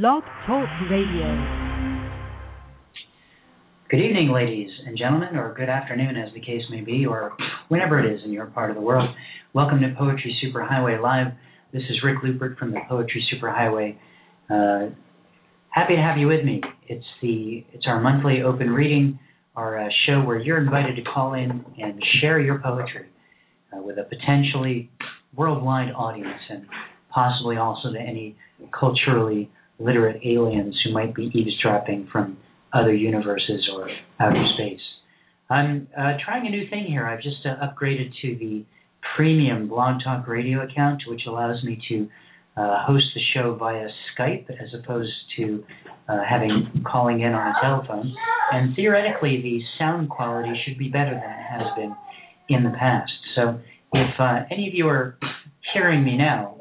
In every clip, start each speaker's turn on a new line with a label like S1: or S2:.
S1: Blog Talk Radio.
S2: Good evening, ladies and gentlemen, or good afternoon, as the case may be, or whenever it is in your part of the world. Welcome to Poetry Superhighway Live. This is Rick Lupert from the Poetry Superhighway. Uh, happy to have you with me. It's the it's our monthly open reading, our uh, show where you're invited to call in and share your poetry uh, with a potentially worldwide audience, and possibly also to any culturally literate aliens who might be eavesdropping from other universes or outer space. I'm uh, trying a new thing here. I've just uh, upgraded to the premium Blog Talk Radio account, which allows me to uh, host the show via Skype as opposed to uh, having calling in on a telephone. And theoretically, the sound quality should be better than it has been in the past. So, if uh, any of you are hearing me now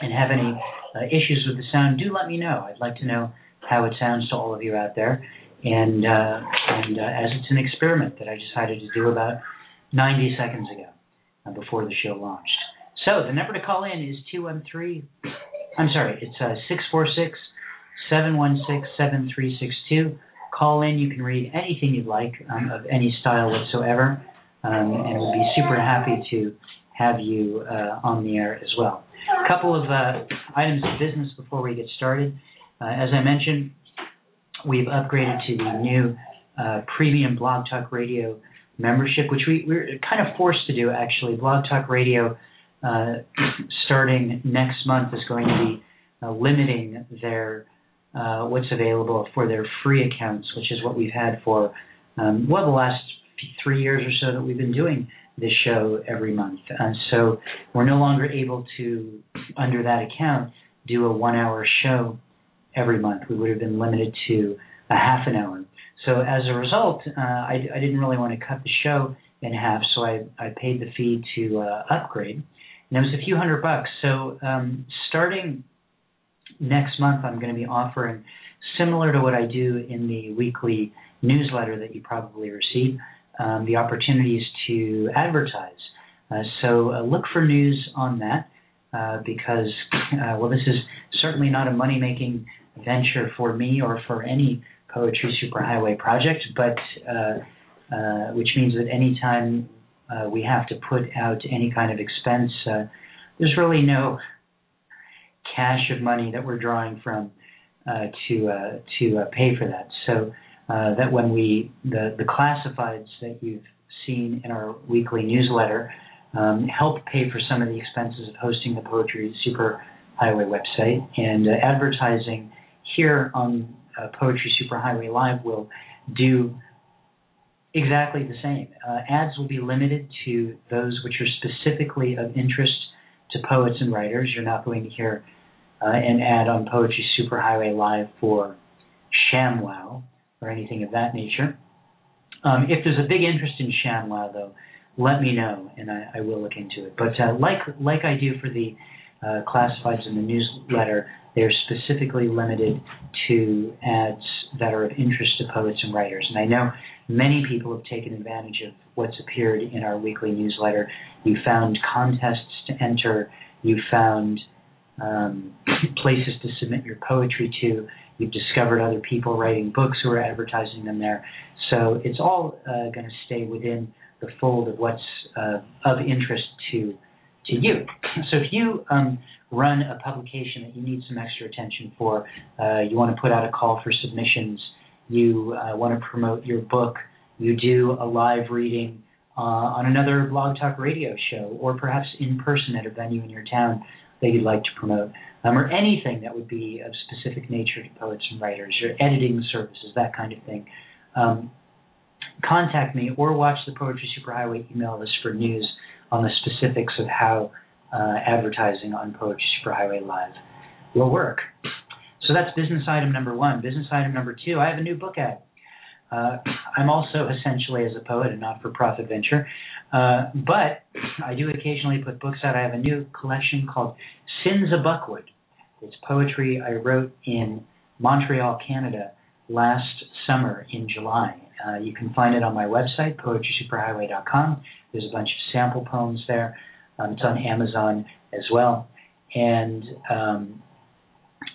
S2: and have any uh, issues with the sound, do let me know. I'd like to know how it sounds to all of you out there. And uh, and uh, as it's an experiment that I decided to do about 90 seconds ago, uh, before the show launched. So the number to call in is 213. I'm sorry, it's uh, 646 716 7362. Call in. You can read anything you'd like um, of any style whatsoever, um, and we'll be super happy to have you uh, on the air as well. A couple of uh, items of business before we get started. Uh, as I mentioned, we've upgraded to the new uh, premium Blog Talk Radio membership, which we, we're kind of forced to do actually. Blog Talk Radio, uh, starting next month, is going to be uh, limiting their uh, what's available for their free accounts, which is what we've had for um, well the last three years or so that we've been doing this show every month. And so we're no longer able to, under that account, do a one hour show every month. We would have been limited to a half an hour. So as a result, uh, I, I, didn't really want to cut the show in half, so I, I paid the fee to uh, upgrade. And it was a few hundred bucks. So um, starting next month, I'm going to be offering, similar to what I do in the weekly newsletter that you probably receive, um, the opportunities to advertise. Uh, so uh, look for news on that uh, because, uh, well, this is certainly not a money making venture for me or for any poetry superhighway project, but uh, uh, which means that anytime we have to put out any kind of expense, there's really no cash of money that we're drawing from to to pay for that. So uh, that when we the the classifieds that you've seen in our weekly newsletter um, help pay for some of the expenses of hosting the Poetry Super Highway website and uh, advertising here on uh, Poetry Super Highway Live will do exactly the same. Uh, ads will be limited to those which are specifically of interest to poets and writers. You're not going to hear uh, an ad on Poetry Super Highway Live for ShamWow or anything of that nature. Um, if there's a big interest in ShamWow, though, let me know, and I, I will look into it. But uh, like like I do for the uh, classifieds in the newsletter, they're specifically limited to ads that are of interest to poets and writers. And I know many people have taken advantage of what's appeared in our weekly newsletter. You found contests to enter. You found um, places to submit your poetry to. You've discovered other people writing books who are advertising them there. So it's all uh, going to stay within the fold of what's uh, of interest to to you. So if you um, run a publication that you need some extra attention for, uh, you want to put out a call for submissions, you uh, want to promote your book, you do a live reading uh, on another Blog Talk radio show, or perhaps in person at a venue in your town that you'd like to promote um, or anything that would be of specific nature to poets and writers, your editing services, that kind of thing, um, contact me or watch the Poetry Superhighway email list for news on the specifics of how uh, advertising on Poetry Superhighway Live will work. So that's business item number one. Business item number two, I have a new book out. Uh, I'm also essentially as a poet a not-for-profit venture, uh, but I do occasionally put books out. I have a new collection called Sinzibuckwud, it's poetry I wrote in Montreal, Canada last summer in July. Uh, you can find it on my website, poetrysuperhighway.com. There's a bunch of sample poems there. Um, it's on Amazon as well. And um,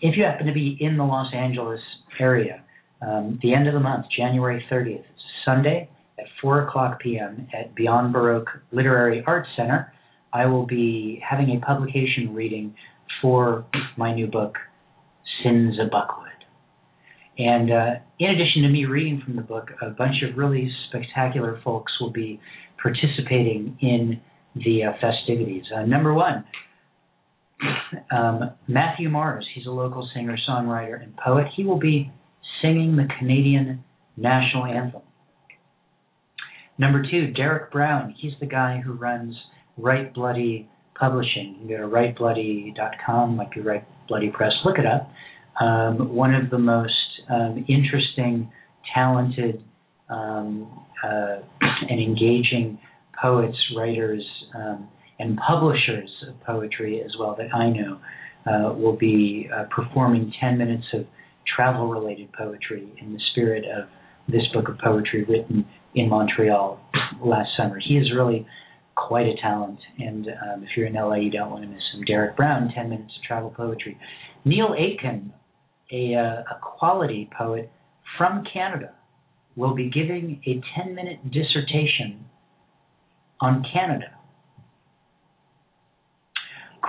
S2: if you happen to be in the Los Angeles area, um, the end of the month, January 30th, Sunday at 4 o'clock p.m. at Beyond Baroque Literary Arts Center, I will be having a publication reading for my new book, Sinzibuckwud. And uh, in addition to me reading from the book, a bunch of really spectacular folks will be participating in the uh, festivities. Uh, number one, um, Matthew Mars, he's a local singer, songwriter, and poet. He will be singing the Canadian national anthem. Number two, Derrick Brown. He's the guy who runs Write Bloody Publishing. You go to writebloody.com, might be Write Bloody Press. Look it up. Um, one of the most um, interesting, talented, um, uh, and engaging poets, writers, um, and publishers of poetry as well that I know uh, will be uh, performing 10 minutes of travel related poetry in the spirit of this book of poetry written in Montreal last summer. He is really quite a talent, and um, if you're in LA, you don't want to miss him. Derrick Brown, 10 minutes of travel poetry. Neil Aitken, a, uh, a quality poet from Canada, will be giving a 10 minute dissertation on Canada.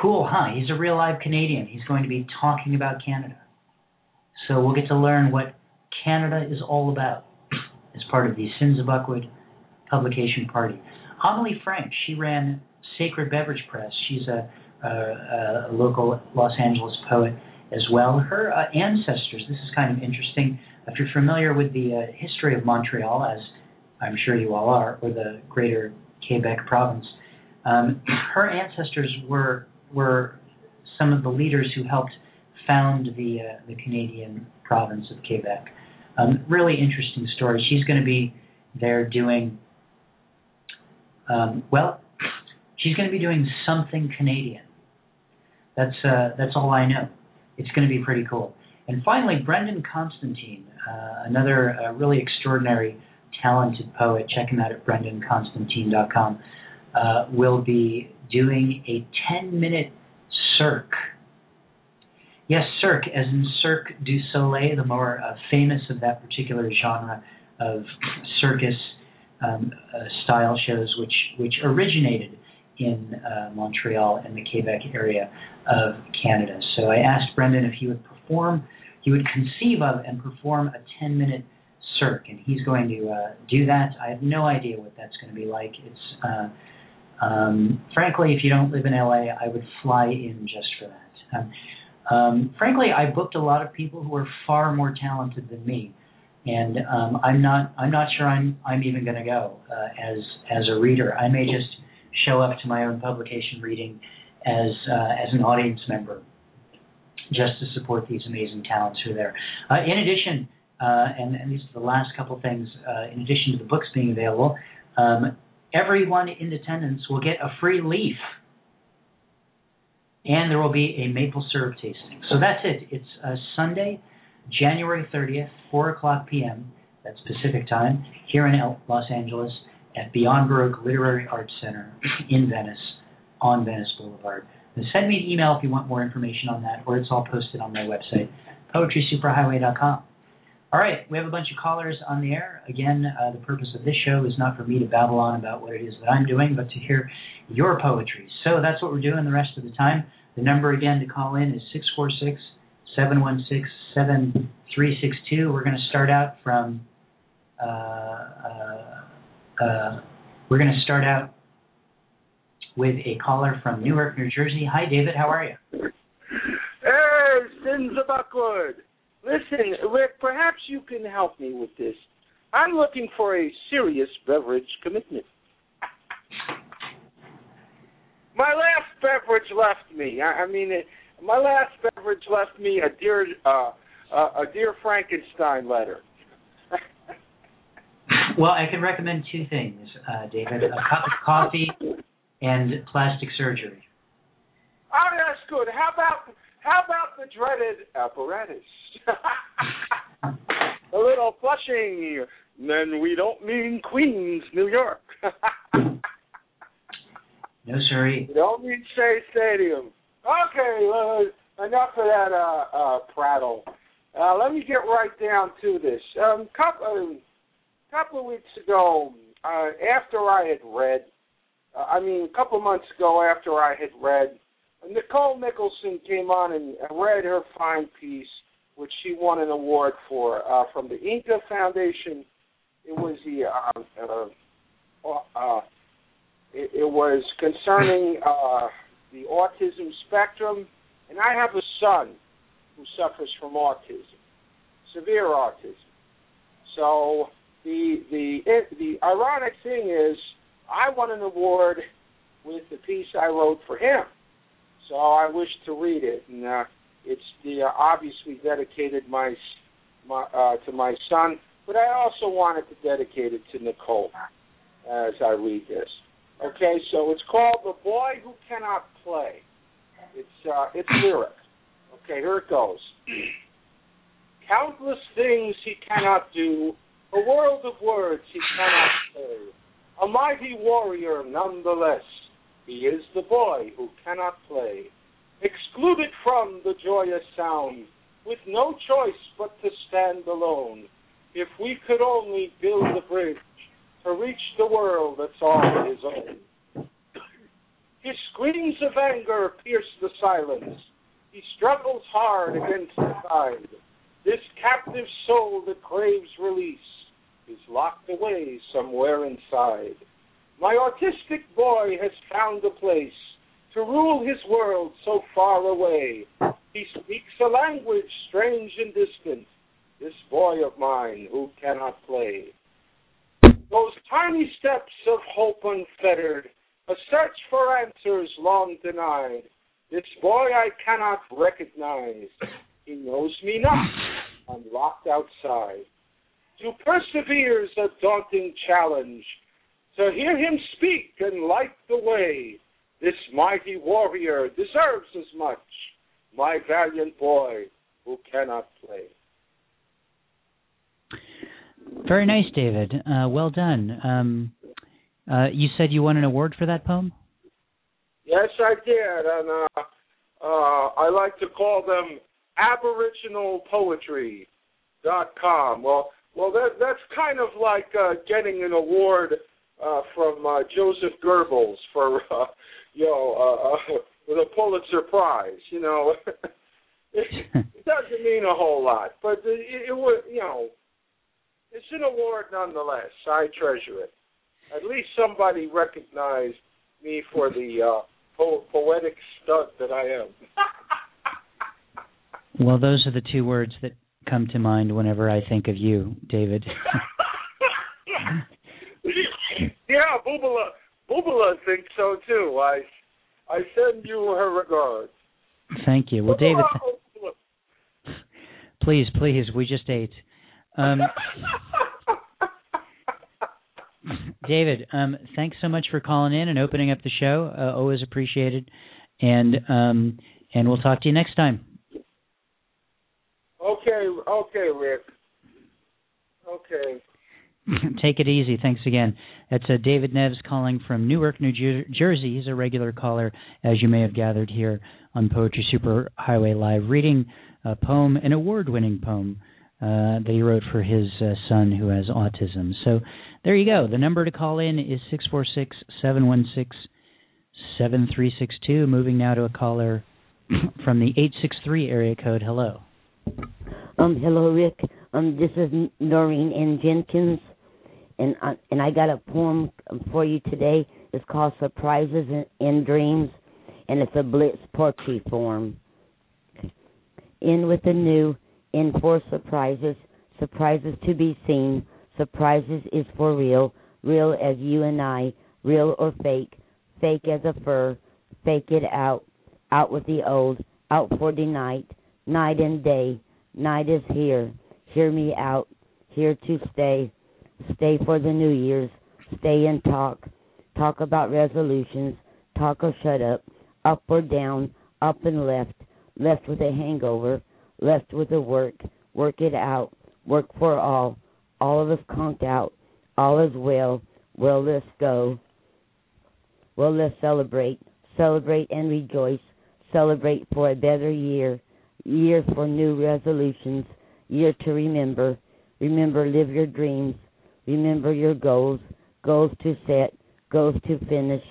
S2: Cool, huh? He's a real live Canadian. He's going to be talking about Canada. So we'll get to learn what Canada is all about as part of the Sinzibuckwud publication party. Amelie Frank, she ran Sacred Beverage Press. She's a, a, a local Los Angeles poet as well. Her uh, ancestors, this is kind of interesting. If you're familiar with the uh, history of Montreal, as I'm sure you all are, or the greater Quebec province, um, her ancestors were were some of the leaders who helped found the uh, the Canadian province of Quebec. Um, really interesting story. She's going to be there doing um, well. She's going to be doing something Canadian. That's uh, that's all I know. It's going to be pretty cool. And finally, Brendan Constantine, uh, another uh, really extraordinary, talented poet. Check him out at brendanconstantine.com. Uh, will be doing a 10-minute cirque Yes, Cirque, as in Cirque du Soleil, the more uh, famous of that particular genre of circus um, uh, style shows, which which originated in uh, Montreal and the Quebec area of Canada. So I asked Brendan if he would perform, he would conceive of and perform a 10-minute Cirque, and he's going to uh, do that. I have no idea what that's going to be like. It's uh, um, frankly, if you don't live in LA, I would fly in just for that. Um, um, frankly, I booked a lot of people who are far more talented than me, and um, I'm not I'm not sure I'm I'm even going to go uh, as as a reader. I may just show up to my own publication reading as uh, as an audience member, just to support these amazing talents who are there. Uh, in addition, uh, and, and these are the last couple things. Uh, in addition to the books being available, um, everyone in attendance will get a free leaf and there will be a maple syrup tasting. So that's it. It's uh, Sunday, January 30th, 4 o'clock p.m. That's Pacific time here in Los Angeles at Beyond Baroque Literary Arts Center in Venice on Venice Boulevard. And send me an email if you want more information on that, or it's all posted on my website, poetrysuperhighway.com. All right, we have a bunch of callers on the air. Again, uh, the purpose of this show is not for me to babble on about what it is that I'm doing, but to hear your poetry. So that's what we're doing the rest of the time. The number again to call in is 646 716 7362. We're going to start out from, uh, uh, uh, we're going to start out with a caller from Newark, New Jersey. Hi, David. How are you?
S1: Hey, Sinzibuckwud. Listen, Rick, perhaps you can help me with this. I'm looking for a serious beverage commitment. My last beverage left me. I, I mean, it, my last beverage left me a dear, uh, uh, a dear Frankenstein letter.
S2: well, I can recommend two things, uh, David: a cup of coffee and plastic surgery.
S1: Oh, that's good. How about how about the dreaded apparatus? a little flushing. Then we don't mean Queens, New York.
S2: no, sorry.
S1: We don't mean Shea Stadium. Okay, uh, enough of that uh, uh, prattle. Uh, let me get right down to this. Um, couple, uh, couple of weeks ago, uh, after I had read, uh, I mean, a couple of months ago, after I had read, Nicole Nicholson came on and read her fine piece, which she won an award for uh, from the Inca Foundation. It was the uh, uh, uh, it, it was concerning uh, the autism spectrum, and I have a son who suffers from autism, severe autism. So the the it, the ironic thing is, I won an award with the piece I wrote for him. So I wish to read it, and uh, it's the uh, obviously dedicated my my uh, to my son, but I also wanted to dedicate it to Nicole as I read this. Okay, so it's called "The Boy Who Cannot Play." It's uh, it's lyric. Okay, here it goes. Countless things he cannot do, a world of words he cannot say. A mighty warrior nonetheless, he is the boy who cannot play. Excluded from the joyous sound, with no choice but to stand alone. If we could only build a bridge to reach the world that's all his own. His screams of anger pierce the silence. He struggles hard against the tide. This captive soul that craves release is locked away somewhere inside. My autistic boy has found a place to rule his world so far away. He speaks a language strange and distant, this boy of mine who cannot play. Those tiny steps of hope unfettered, a search for answers long denied. This boy I cannot recognize. He knows me not. I'm locked outside. To persevere's a daunting challenge. To hear him speak and light the way, this mighty warrior deserves as much. My valiant boy who cannot play.
S2: Very nice, David. Uh, well done. Um, uh, you said you won an award for that poem.
S1: Yes, I did, and uh, uh, I like to call them AboriginalPoetry.com. Well, well, that that's kind of like uh, getting an award uh, from uh, Joseph Goebbels for uh, know uh, uh, the Pulitzer Prize. You know, it, it doesn't mean a whole lot, but it, it would you know it's an award nonetheless. I treasure it. At least somebody recognized me for the uh, po- poetic stud that I am.
S2: well, those are the two words that come to mind whenever I think of you, David.
S1: yeah, Boobala, Boobala thinks so too. I, I send you her regards.
S2: Thank you. Well, David, th- please, please, we just ate. Um, David, um, thanks so much for calling in and opening up the show. Uh, always appreciated, and um, and we'll talk to you next time.
S1: Okay, okay, Rick. Okay.
S2: Take it easy. Thanks again. That's uh, David Neves calling from Newark, New Jer- Jersey. He's a regular caller, as you may have gathered here on Poetry Super Highway Live, reading a poem, an award-winning poem uh, that he wrote for his uh, son who has autism. So there you go. The number to call in is six four six seven one six seven three six two. Moving now to a caller from the 863 area code. Hello.
S3: Um, hello, Rick. Um, this is Noreen N. Jenkins, and I, and I got a poem for you today. It's called "Surprises in Dreams," and it's a blitz poetry form. In with the new in for surprises, surprises to be seen, surprises is for real, real as you and I, real or fake, fake as a fur, fake it out, out with the old, out for the night, night and day, night is here, hear me out, here to stay, stay for the New Year's, stay and talk, talk about resolutions, talk or shut up, up or down, up and left, left with a hangover, left with a work, work it out, work for all, all of us conked out, all is well, well let's go. Well let's celebrate, celebrate and rejoice, celebrate for a better year, year for new resolutions, year to remember. Remember, live your dreams. Remember your goals, goals to set, goals to finish,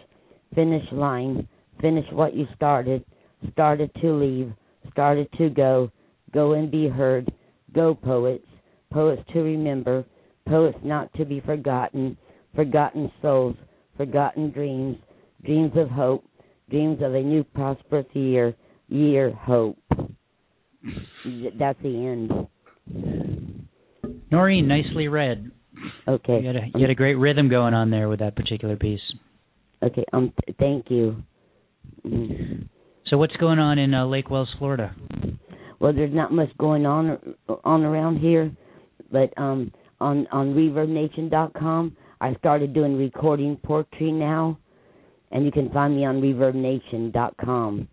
S3: finish line, finish what you started, started to leave, started to go, go and be heard, go poets, poets to remember, poets not to be forgotten, forgotten souls, forgotten dreams, dreams of hope, dreams of a new prosperous year, year hope. That's the
S2: end. Noreen, nicely read.
S3: Okay.
S2: You had, a, you had a great rhythm going on there with that particular piece.
S3: Okay. Um. Thank you.
S2: So what's going on in uh, Lake Wells, Florida?
S3: Well, there's not much going on on around here, but um, on on ReverbNation.com, I started doing recording poetry now, and you can find me on ReverbNation.com.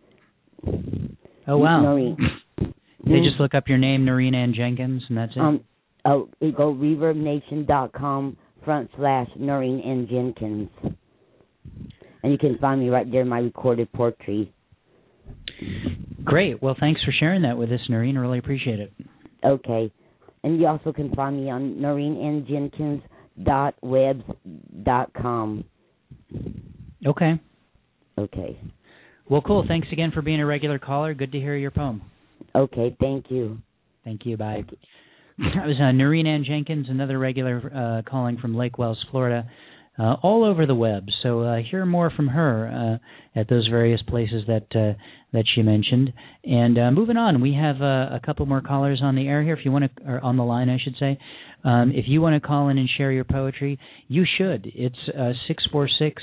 S2: Oh wow! Noreen. they just look up your name, Noreen Ann Jenkins, and that's it.
S3: Um, oh, you go ReverbNation.com front slash Noreen Ann Jenkins, and you can find me right there in my recorded poetry.
S2: Great. Well, thanks for sharing that with us, Noreen. I really appreciate it.
S3: Okay. And you also can find me on noreennjenkins.webs.com.
S2: Okay.
S3: Okay.
S2: Well, cool. Thanks again for being a regular caller. Good to hear your poem.
S3: Okay. Thank you.
S2: Thank you. Bye. Okay. That was uh, Noreen Ann Jenkins, another regular uh, calling from Lake Wells, Florida uh, all over the web. So uh, hear more from her uh, at those various places that uh, that she mentioned. And uh, moving on, we have uh, a couple more callers on the air here. If you want to, or on the line, I should say. Um, if you want to call in and share your poetry, you should. It's six four six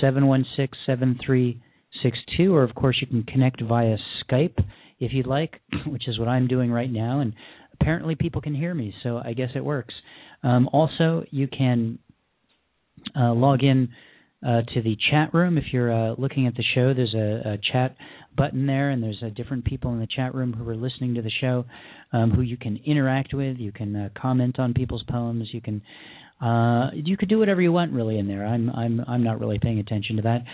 S2: seven one six seven three six two, or of course you can connect via Skype if you'd like, which is what I'm doing right now. And apparently people can hear me, so I guess it works. Um, also, you can uh, log in uh, to the chat room. If you're uh, looking at the show, there's a, a chat button there, and there's uh, different people in the chat room who are listening to the show, um, who you can interact with. You can uh, comment on people's poems. You can uh, you could do whatever you want really in there. I'm I'm I'm not really paying attention to that.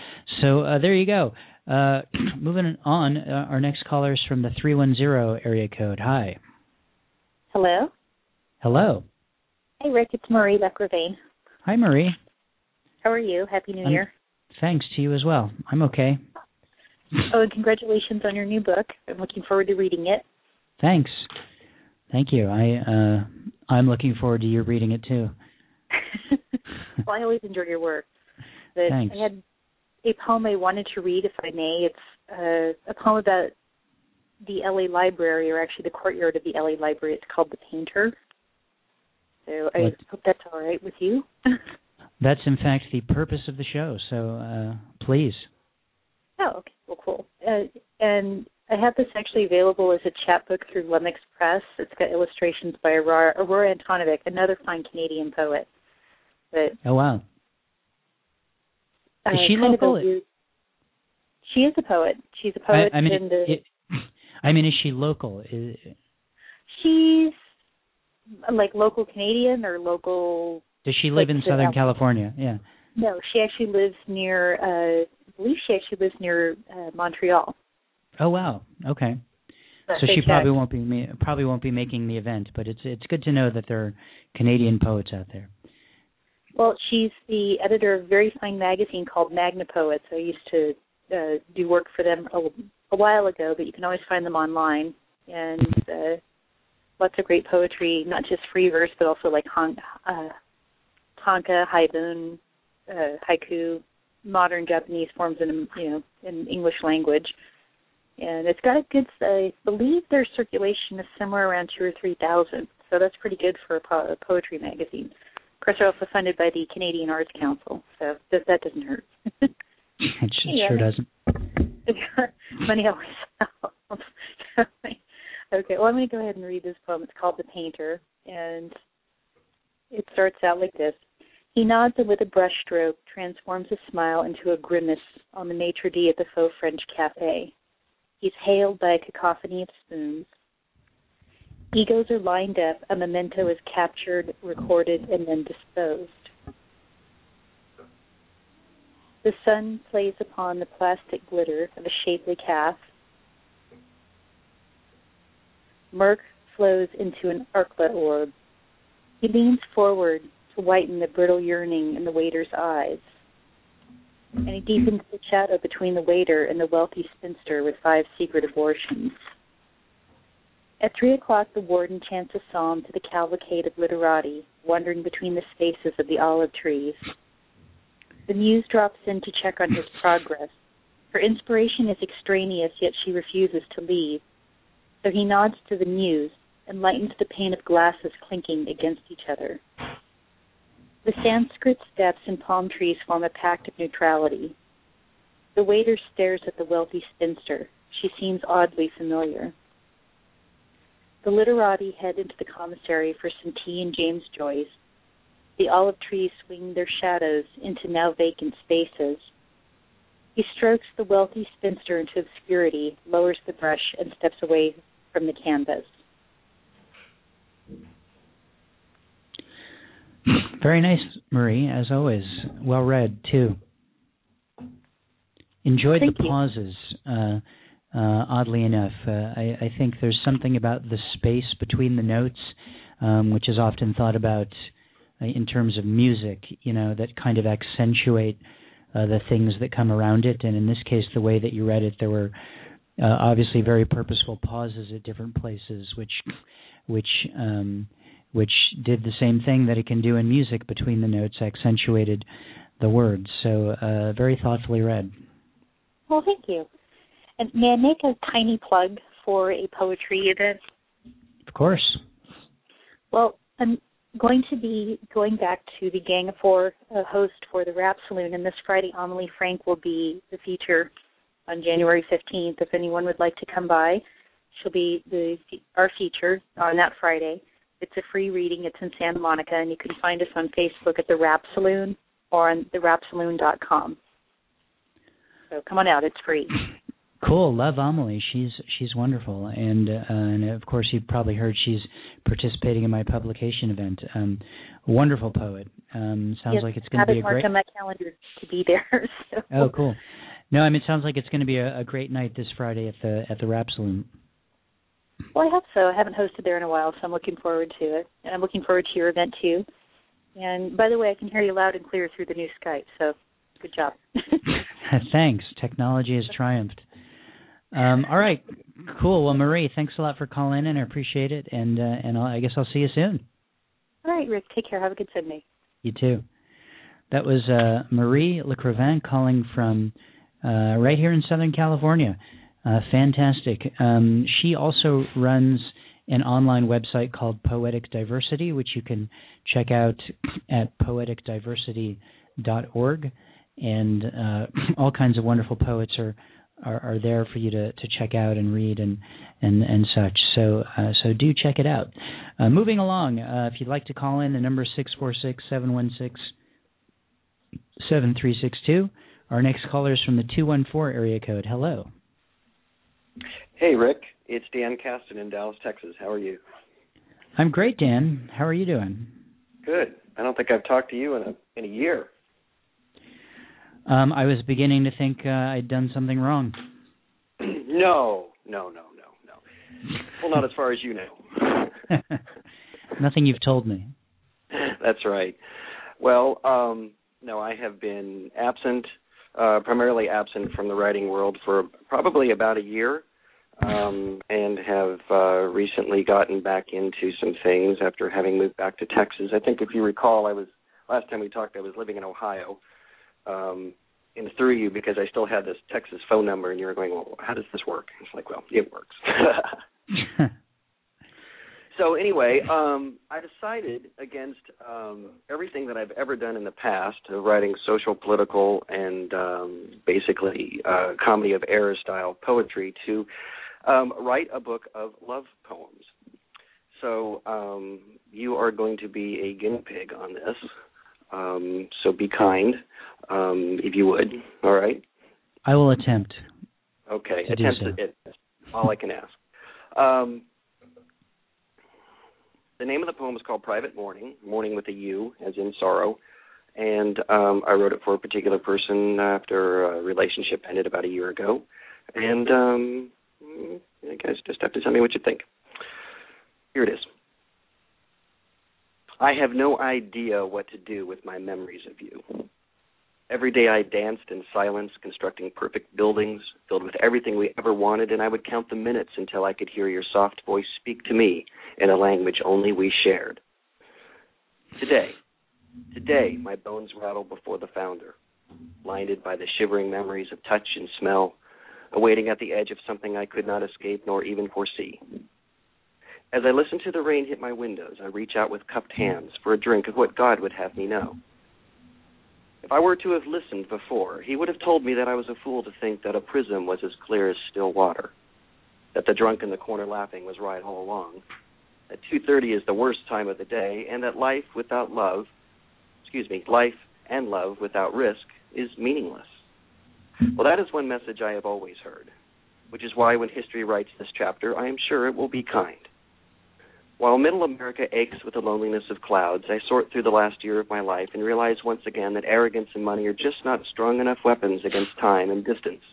S2: So uh, there you go. Uh, moving on, uh, our next caller is from the three one zero area code. Hi.
S4: Hello.
S2: Hello.
S4: Hey Rick, it's Marie Lecrivain.
S2: Hi Marie.
S4: How are you? Happy New Year.
S2: Thanks to you as well. I'm okay.
S4: Oh, and congratulations on your new book. I'm looking forward to reading it.
S2: Thanks. Thank you. I uh I'm looking forward to you reading it too.
S4: well, I always enjoy your work. But
S2: Thanks.
S4: I had a poem I wanted to read, if I may. It's uh, a poem about the LA Library, or actually the courtyard of the LA Library. It's called The Painter. So I what? hope that's all right with you.
S2: That's in fact the purpose of the show. So uh, please.
S4: Oh, okay. Well, cool. Uh, and I have this actually available as a chapbook through Lummox Press. It's got illustrations by Aurora, Aurora Antonovic, another fine Canadian poet. But
S2: oh wow. Is she local?
S4: she is a poet. She's a poet.
S2: I, I mean,
S4: in the,
S2: it, I mean, is she local? Is,
S4: she's like local Canadian or local
S2: does she live in Southern California? Yeah.
S4: No, she actually lives near. Uh, I believe she actually lives near uh, Montreal.
S2: Oh wow. Okay. But so she probably won't be probably won't be making the event, but it's it's good to know that there are Canadian poets out there.
S4: Well, she's the editor of a very fine magazine called Magnapoets. I used to uh, do work for them a, while ago, but you can always find them online. And uh, lots of great poetry, not just free verse, but also like hon- uh, tanka, haibun, uh, haiku, modern Japanese forms in you know in English language, and it's got a good. I believe their circulation is somewhere around two or three thousand, so that's pretty good for a, po- a poetry magazine. Of course, they're also funded by the Canadian Arts Council, so that, that doesn't hurt.
S2: it yeah. sure doesn't.
S4: Money always helps. okay, well, I'm going to go ahead and read this poem. It's called The Painter, and it starts out like this. He nods and with a brushstroke transforms a smile into a grimace on the maitre d' at the faux French cafe. He's hailed by a cacophony of spoons. Egos are lined up, a memento is captured, recorded, and then disposed. The sun plays upon the plastic glitter of a shapely calf, Murk flows into an arklet orb. He leans forward to whiten the brittle yearning in the waiter's eyes. And he deepens the shadow between the waiter and the wealthy spinster with five secret abortions. At three o'clock, the warden chants a psalm to the cavalcade of literati wandering between the spaces of the olive trees. The muse drops in to check on his progress. Her inspiration is extraneous, yet she refuses to leave. So he nods to the muse and lightens the pane of glasses clinking against each other. The Sanskrit steps and palm trees form a pact of neutrality. The waiter stares at the wealthy spinster. She seems oddly familiar. The literati head into the commissary for some tea and James Joyce. The olive trees swing their shadows into now vacant spaces. He strokes the wealthy spinster into obscurity, lowers the brush, and steps away from the canvas.
S2: Very nice, Marie, as always. Well read, too. Enjoyed
S4: Thank
S2: the
S4: you.
S2: pauses. Uh, uh, oddly enough, uh, I, I think there's something about the space between the notes, um, which is often thought about in terms of music, you know, that kind of accentuate uh, the things that come around it. And in this case, the way that you read it, there were uh, obviously very purposeful pauses at different places, which, which, um, which did the same thing that it can do in music between the notes, accentuated the words. So uh, very thoughtfully read.
S4: Well, thank you. And may I make a tiny plug for a poetry event?
S2: Of course.
S4: Well, going to be going back to the Gang of Four uh, host for the Rapp Saloon, and this Friday, Amelie Frank will be the feature on January 15th. If anyone would like to come by, she'll be the our feature on that Friday. It's a free reading. It's in Santa Monica, and you can find us on Facebook at the Rapp Saloon or on therappsaloon.com. So come on out. It's free.
S2: Cool, love Amelie. She's she's wonderful, and uh, and of course you've probably heard she's participating in my publication event. Um, wonderful poet. Um, sounds
S4: yes,
S2: like it's going to be a great.
S4: on my calendar to be there. So.
S2: Oh, cool. No, I mean it sounds like it's going to be a, a great night this Friday at the at the Rapp Saloon.
S4: Well, I hope so. I haven't hosted there in a while, so I'm looking forward to it. And I'm looking forward to your event too. And by the way, I can hear you loud and clear through the new Skype, so good job.
S2: Thanks. Technology has triumphed. Um, all right, cool. Well, Marie, thanks a lot for calling in. I appreciate it, and uh, and I'll, I guess I'll see you soon.
S4: All right, Rick. Take care. Have a good Sunday.
S2: You too. That was uh, Marie Lecrivain calling from uh, right here in Southern California. Uh, fantastic. Um, she also runs an online website called Poetic Diversity, which you can check out at poeticdiversity.org. And uh, all kinds of wonderful poets are, are, are there for you to, to check out and read and and, and such. So uh, so do check it out. Uh, moving along, uh, if you'd like to call in, the number is six four six seven one six seven three six two. Our next caller is from the two one four area code. Hello.
S5: Hey, Rick. It's Dan Caston in Dallas, Texas. How are you?
S2: I'm great, Dan. How are you doing?
S5: Good. I don't think I've talked to you in a in a year.
S2: Um, I was beginning to think uh, I'd done something wrong.
S5: no, no, no, no, no. Well, not as far as you know.
S2: Nothing you've told me.
S5: That's right. Well, um, no, I have been absent, uh, primarily absent from the writing world for probably about a year, um, and have uh, recently gotten back into some things after having moved back to Texas. I think if you recall, I was last time we talked, I was living in Ohio. Um, and through you because I still had this Texas phone number, and you were going, "Well, how does this work?" It's like, "Well, it works." so anyway, um, I decided against um, everything that I've ever done in the past, of writing social, political, and um, basically uh, comedy of error style poetry, to um, write a book of love poems. So um, you are going to be a guinea pig on this. Um, so be kind, um, if you would. All right.
S2: I will attempt.
S5: Okay. Attempt
S2: so.
S5: it. All I can ask. Um, the name of the poem is called Private Mourning, mourning with a U, as in sorrow. And um, I wrote it for a particular person after a relationship ended about a year ago. And um, you guys just have to tell me what you think. Here it is. I have no idea what to do with my memories of you. Every day I danced in silence, constructing perfect buildings filled with everything we ever wanted, and I would count the minutes until I could hear your soft voice speak to me in a language only we shared. Today, today, my bones rattle before the founder, blinded by the shivering memories of touch and smell, awaiting at the edge of something I could not escape nor even foresee. As I listen to the rain hit my windows, I reach out with cupped hands for a drink of what God would have me know. If I were to have listened before, he would have told me that I was a fool to think that a prism was as clear as still water, that the drunk in the corner laughing was right all along, that 2:30 is the worst time of the day, and that life without love, excuse me, life and love without risk is meaningless. Well, that is one message I have always heard, which is why when history writes this chapter, I am sure it will be kind. While middle America aches with the loneliness of clouds, I sort through the last year of my life and realize once again that arrogance and money are just not strong enough weapons against time and distance,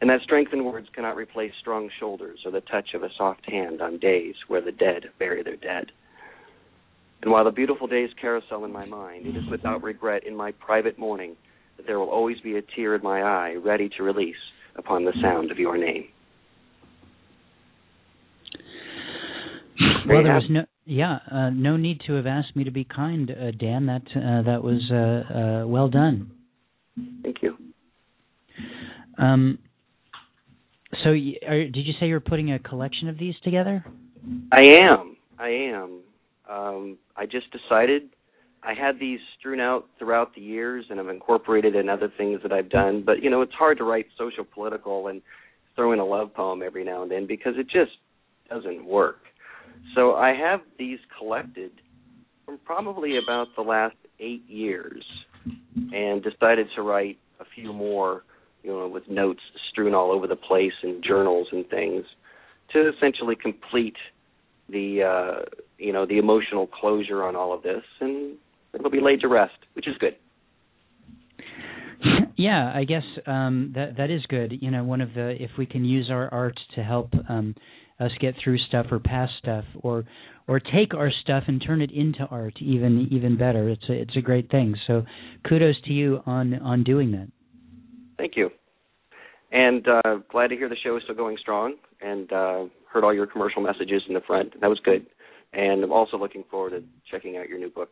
S5: and that strength in words cannot replace strong shoulders or the touch of a soft hand on days where the dead bury their dead. And while the beautiful days carousel in my mind, it is without regret in my private mourning that there will always be a tear in my eye ready to release upon the sound of your name.
S2: Well, there was no yeah, uh, no need to have asked me to be kind, uh, Dan. That uh, that was uh, uh, well done.
S5: Thank you.
S2: Um, so, y- are, did you say you were putting a collection of these together?
S5: I am. I am. Um, I just decided I had these strewn out throughout the years, and I've incorporated in other things that I've done. But you know, it's hard to write social, political, and throw in a love poem every now and then because it just doesn't work. So I have these collected from probably about the last eight years, and decided to write a few more, you know, with notes strewn all over the place and journals and things, to essentially complete the, uh, you know, the emotional closure on all of this, and it'll be laid to rest, which is good.
S2: Yeah, I guess um, that that is good. You know, one of the if we can use our art to help um, us get through stuff or past stuff, or or take our stuff and turn it into art, even even better. It's a it's a great thing. So, kudos to you on on doing that.
S5: Thank you. And uh, glad to hear the show is still going strong, and uh, heard all your commercial messages in the front. That was good. And I'm also looking forward to checking out your new book.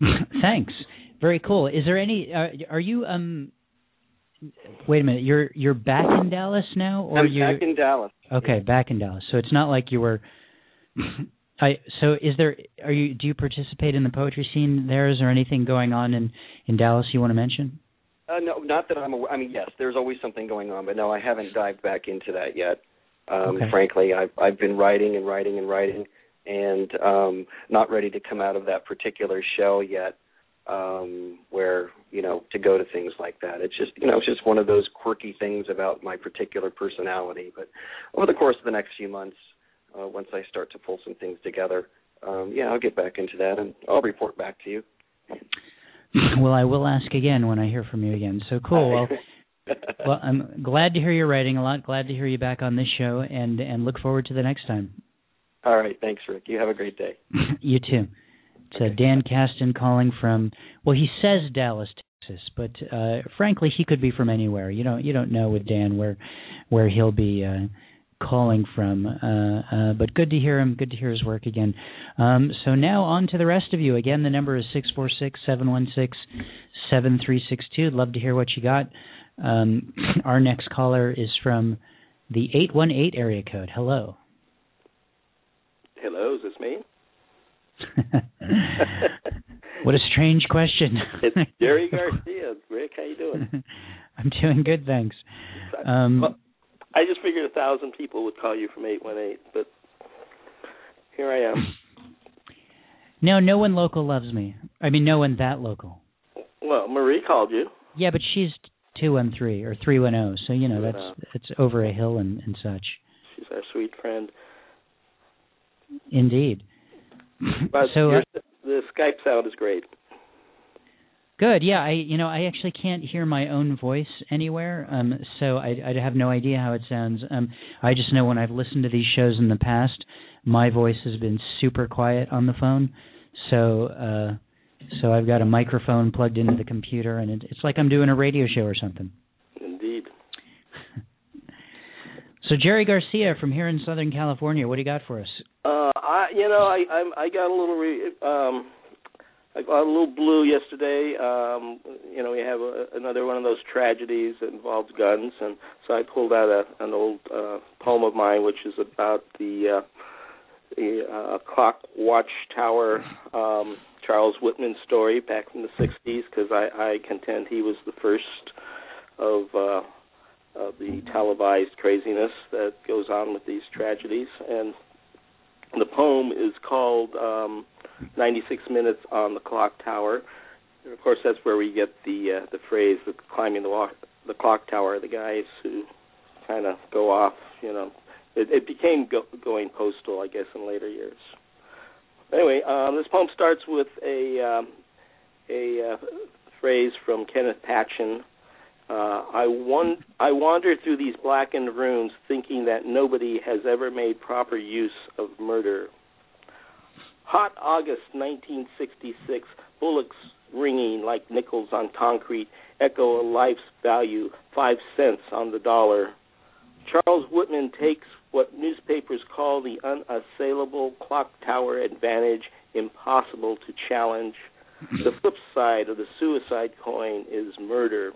S2: Thanks. Very cool. Is there any? Uh, are you? Um. Wait a minute. You're you're back in Dallas now, or
S5: I'm
S2: you?
S5: back in Dallas.
S2: Okay, back in Dallas. So it's not like you were. I so is there? Are you? Do you participate in the poetry scene there? Is there anything going on in in Dallas you want to mention?
S5: Uh, no, not that I'm aware. I mean, yes, there's always something going on, but no, I haven't dived back into that yet. Um,
S2: Okay.
S5: Frankly, I've I've been writing and writing and writing, and um, not ready to come out of that particular shell yet. Um, where you know to go to things like that. It's just you know it's just one of those quirky things about my particular personality. But over the course of the next few months, uh, once I start to pull some things together, um, yeah, I'll get back into that and I'll report back to you.
S2: well, I will ask again when I hear from you again. So cool. Well, well, I'm glad to hear you're writing a lot. Glad to hear you back on this show, and and look forward to the next time.
S5: All right, thanks, Rick. You have a great day.
S2: you too. Uh, Dan Caston calling from. Well, he says Dallas, Texas, but uh, frankly, he could be from anywhere. You don't you don't know with Dan where where he'll be uh, calling from. Uh, uh, but good to hear him. Good to hear his work again. Um, so now on to the rest of you. Again, the number is six four six seven one six seven three six two. Love to hear what you got. Um, our next caller is from the eight one eight area code. Hello.
S6: Hello, is this me?
S2: what a strange question.
S6: It's Jerry Garcia. Rick, how you doing?
S2: I'm doing good, thanks. Um,
S6: well, I just figured a thousand people would call you from eight one eight, but here I am.
S2: no, no one local loves me. I mean, no one that local.
S6: Well, Marie called you.
S2: Yeah, but she's two one three or three one zero, so you know that's
S6: 210.
S2: that's over a hill and, and such.
S6: She's our sweet friend.
S2: Indeed.
S6: But
S2: so uh,
S6: the Skype sound is great.
S2: good. Yeah, I you know I actually can't hear my own voice anywhere, um, so I I have no idea how it sounds. Um, I just know when I've listened to these shows in the past, my voice has been super quiet on the phone. So uh, so I've got a microphone plugged into the computer, and it, it's like I'm doing a radio show or something.
S6: Indeed.
S2: So Jerry Garcia from here in Southern California, what do you got for us?
S6: Uh, I you know I I'm, I got a little re, um I got a little blue yesterday. Um, you know, we have a, another one of those tragedies that involves guns, and so I pulled out a, an old uh, poem of mine, which is about the uh, the uh, clock watchtower um, Charles Whitman story back from the '60s, because I, I contend he was the first of uh, of the televised craziness that goes on with these tragedies, and the poem is called. Um, 96 minutes on the clock tower. And of course, that's where we get the uh, the phrase "the climbing the walk, the clock tower." The guys who kind of go off, you know, it, it became go, going postal, I guess, in later years. Anyway, um, this poem starts with a um, a uh, phrase from Kenneth Patchen. Uh, I, won- I wander through these blackened rooms thinking that nobody has ever made proper use of murder. Hot August 1966, bullets ringing like nickels on concrete echo a life's value, five cents on the dollar. Charles Whitman takes what newspapers call the unassailable clock tower advantage impossible to challenge. The flip side of the suicide coin is murder.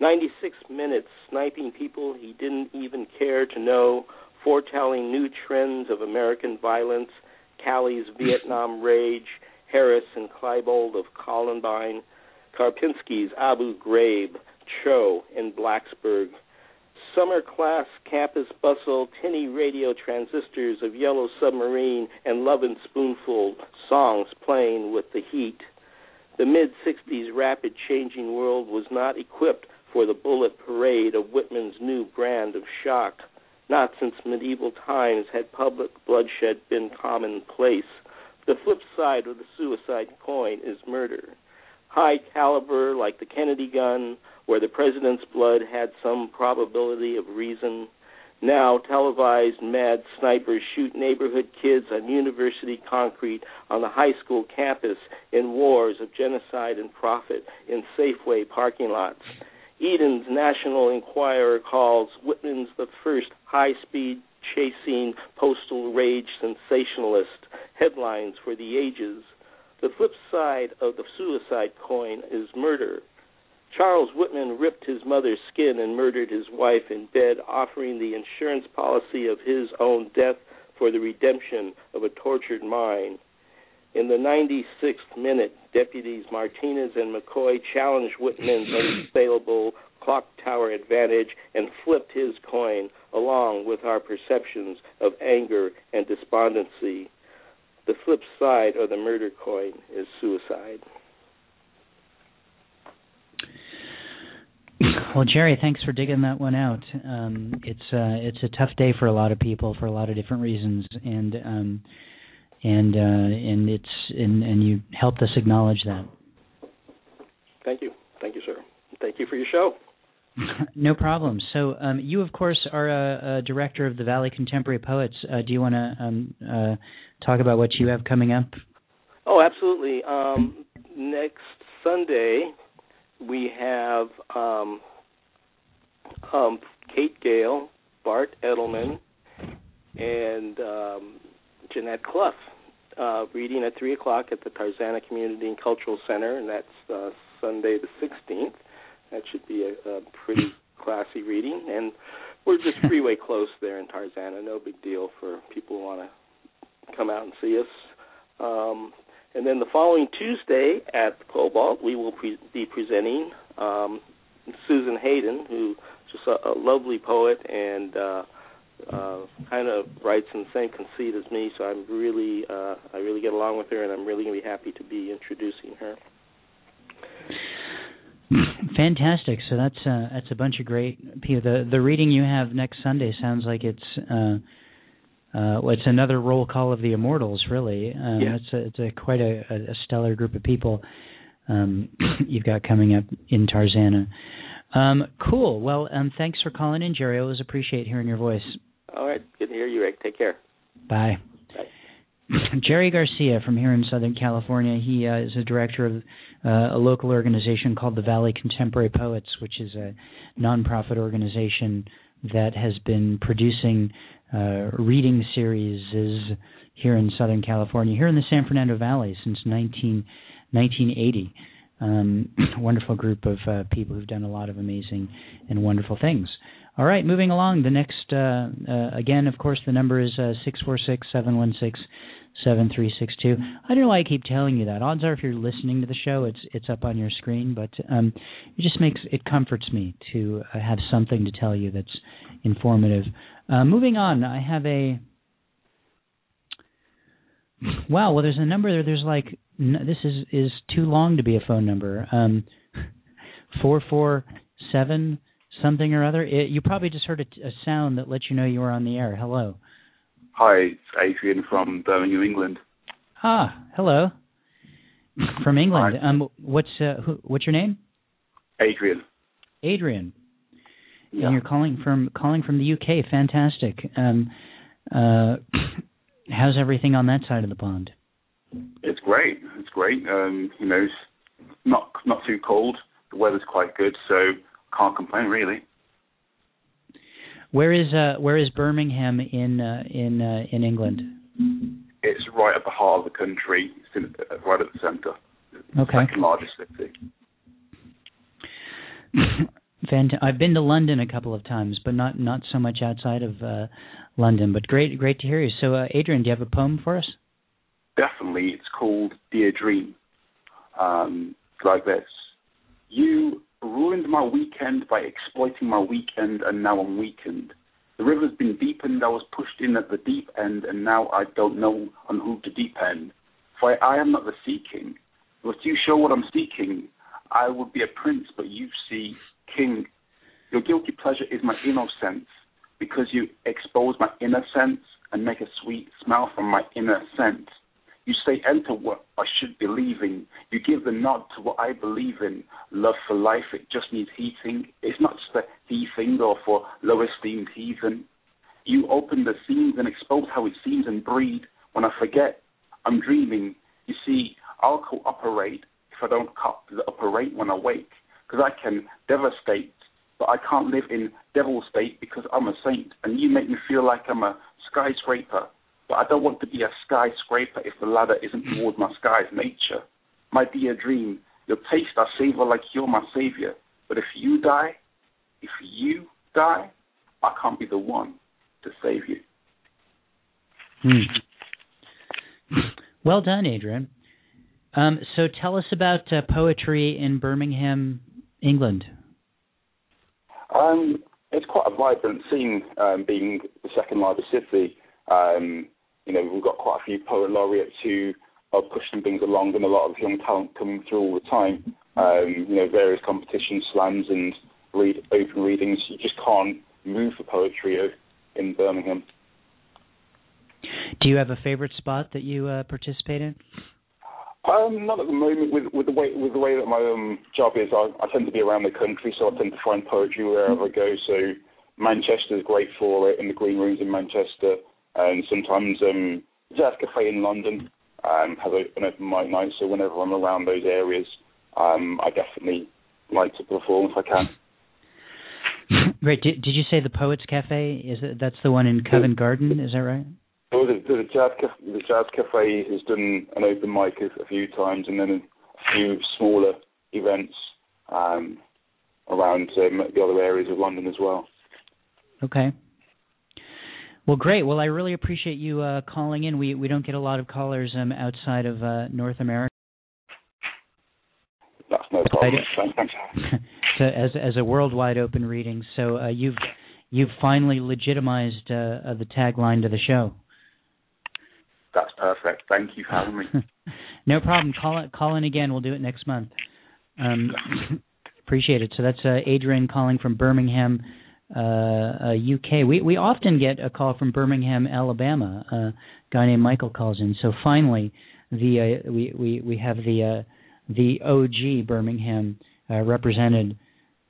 S6: 96 minutes sniping people he didn't even care to know, foretelling new trends of American violence Calley's Vietnam Rage, Harris and Klebold of Columbine, Karpinski's Abu Ghraib, Cho in Blacksburg, summer class campus bustle, tinny radio transistors of Yellow Submarine and Lovin' Spoonful songs playing with the heat. The mid 60s rapid changing world was not equipped for the bullet parade of Whitman's new brand of shock. Not since medieval times had public bloodshed been commonplace. The flip side of the suicide coin is murder. High caliber, like the Kennedy gun, where the president's blood had some probability of reason. Now, televised mad snipers shoot neighborhood kids on university concrete on the high school campus in wars of genocide and profit in Safeway parking lots. Eden's National Enquirer calls Whitman's the first high speed chasing postal rage sensationalist. Headlines for the ages. The flip side of the suicide coin is murder. Charles Whitman ripped his mother's skin and murdered his wife in bed, offering the insurance policy of his own death for the redemption of a tortured mind. In the 96th minute, deputies Martinez and McCoy challenged Whitman's unassailable clock tower advantage and flipped his coin along with our perceptions of anger and despondency. The flip side of the murder coin is suicide.
S2: Well, Jerry, thanks for digging that one out. Um, it's uh, it's a tough day for a lot of people for a lot of different reasons, and um, and uh, and it's and, and you helped us acknowledge that.
S6: Thank you, thank you, sir. Thank you for your show.
S2: no problem. So, um, you, of course, are a, a, director of the Valley Contemporary Poets. Uh, do you want to um, uh, talk about what you have coming up?
S6: Oh, absolutely. Um, next Sunday, we have um, um, Kate Gale, Bart Edelman, and um, Jeanette Clough uh, reading at 3 o'clock at the Tarzana Community and Cultural Center, and that's uh, Sunday the 16th. That should be a, a pretty classy reading, and we're just freeway close there in Tarzana. No big deal for people who want to come out and see us. Um, and then the following Tuesday at the Cobalt, we will pre- be presenting um, Susan Hayden, who's just a, a lovely poet and uh, uh, kind of writes in the same conceit as me. So I'm really, uh, I really get along with her, and I'm really going to be happy to be introducing her.
S2: Fantastic. So that's uh, that's a bunch of great people. The the reading you have next Sunday sounds like it's uh, uh, well, it's another roll call of the immortals. Really, um,
S6: yeah.
S2: it's a, it's a quite a, a stellar group of people um, you've got coming up in Tarzana. Um, cool. Well, um, thanks for calling in, Jerry. I always appreciate hearing your voice.
S6: All right. Good to hear you, Rick. Take care.
S2: Bye. Jerry Garcia from here in Southern California. He uh, is a director of uh, a local organization called the Valley Contemporary Poets, which is a nonprofit organization that has been producing uh, reading series here in Southern California, here in the San Fernando Valley since 19, 1980. Um, wonderful group of uh, people who've done a lot of amazing and wonderful things. All right, moving along. The next, uh, uh, again, of course, the number is uh, six four six seven one six seven three six two. I don't know why I keep telling you that. Odds are, if you're listening to the show, it's it's up on your screen. But um, it just makes it comforts me to uh, have something to tell you that's informative. Uh, moving on, I have a. Wow, well, there's a number there. There's like this is is too long to be a phone number. Um, four four seven something or other. It, you probably just heard a, a sound that let you know you were on the air. Hello.
S7: Hi, it's Adrian from Birmingham, New England.
S2: Ah, hello. From England. Hi. Um, what's uh, who, what's your name?
S7: Adrian.
S2: Adrian.
S7: Yeah.
S2: And you're calling from calling from the UK. Fantastic. Um, uh, how's everything on that side of the pond?
S7: It's great. It's great. Um, you know, it's not not too cold. The weather's quite good, so can't complain really.
S2: Where is uh, where is Birmingham in uh, in uh, in England?
S7: It's right at the heart of the country. It's uh, right at the centre.
S2: Okay.
S7: Second largest city.
S2: Fant- I've been to London a couple of times, but not not so much outside of uh, London. But great great to hear you. So, uh, Adrian, do you have a poem for us?
S7: Definitely. It's called Dear Dream. Um, like this. You ruined my weekend by exploiting my weekend, and now I'm weakened. The river's been deepened, I was pushed in at the deep end, and now I don't know on who to depend. For I am not the seeking. Was you show what I'm seeking, I would be a prince, but you see king. Your guilty pleasure is my innocence, because you expose my innocence and make a sweet smell from my inner sense. You say enter what I should believe in. You give the nod to what I believe in. Love for life, it just needs heating. It's not just a heathing or for low esteemed heathen. You open the seams and expose how it seems and breed. When I forget, I'm dreaming. You see, I'll cooperate if I don't operate when I wake. Because I can devastate, but I can't live in devil state because I'm a saint. And you make me feel like I'm a skyscraper but I don't want to be a skyscraper if the ladder isn't toward my sky's nature. My dear dream, your taste I savor like you're my savior. But if you die, if you die, I can't be the one to save you.
S2: Hmm. Well done, Adrian. Um, so tell us about uh, poetry in Birmingham, England.
S7: Um, it's quite a vibrant scene, um, being the second largest city. Um, you know, we've got quite a few poet laureates who are pushing things along and a lot of young talent coming through all the time. Um, you know, various competitions, slams and read open readings. You just can't move for poetry in Birmingham.
S2: Do you have a favorite spot that you uh, participate in?
S7: Um, not at the moment. With with the way with the way that my um, job is, I, I tend to be around the country, so I tend to find poetry wherever I go. So Manchester is great for it, in the green rooms in Manchester and sometimes um, Jazz Cafe in London um, has an open mic night. So whenever I'm around those areas, um, I definitely like to perform if I can.
S2: Great. Did, did you say the Poets Cafe? Is it, that's the one in Covent Garden? Is that right?
S7: Oh, the, the jazz the jazz cafe has done an open mic a, a few times, and then a few smaller events um, around um, the other areas of London as well.
S2: Okay. Well, great. Well, I really appreciate you uh, calling in. We we don't get a lot of callers um, outside of uh, North America.
S7: That's no problem. Thanks.
S2: so as as a worldwide open reading, so uh, you've you've finally legitimized uh, uh, the tagline to the show.
S7: That's perfect. Thank you for having me.
S2: no problem. Call it, call in again. We'll do it next month. Um, appreciate it. So that's uh, Adrian calling from Birmingham uh, UK. We we often get a call from Birmingham, Alabama. a guy named Michael calls in. So finally, the uh, we we we have the uh, the OG Birmingham uh, represented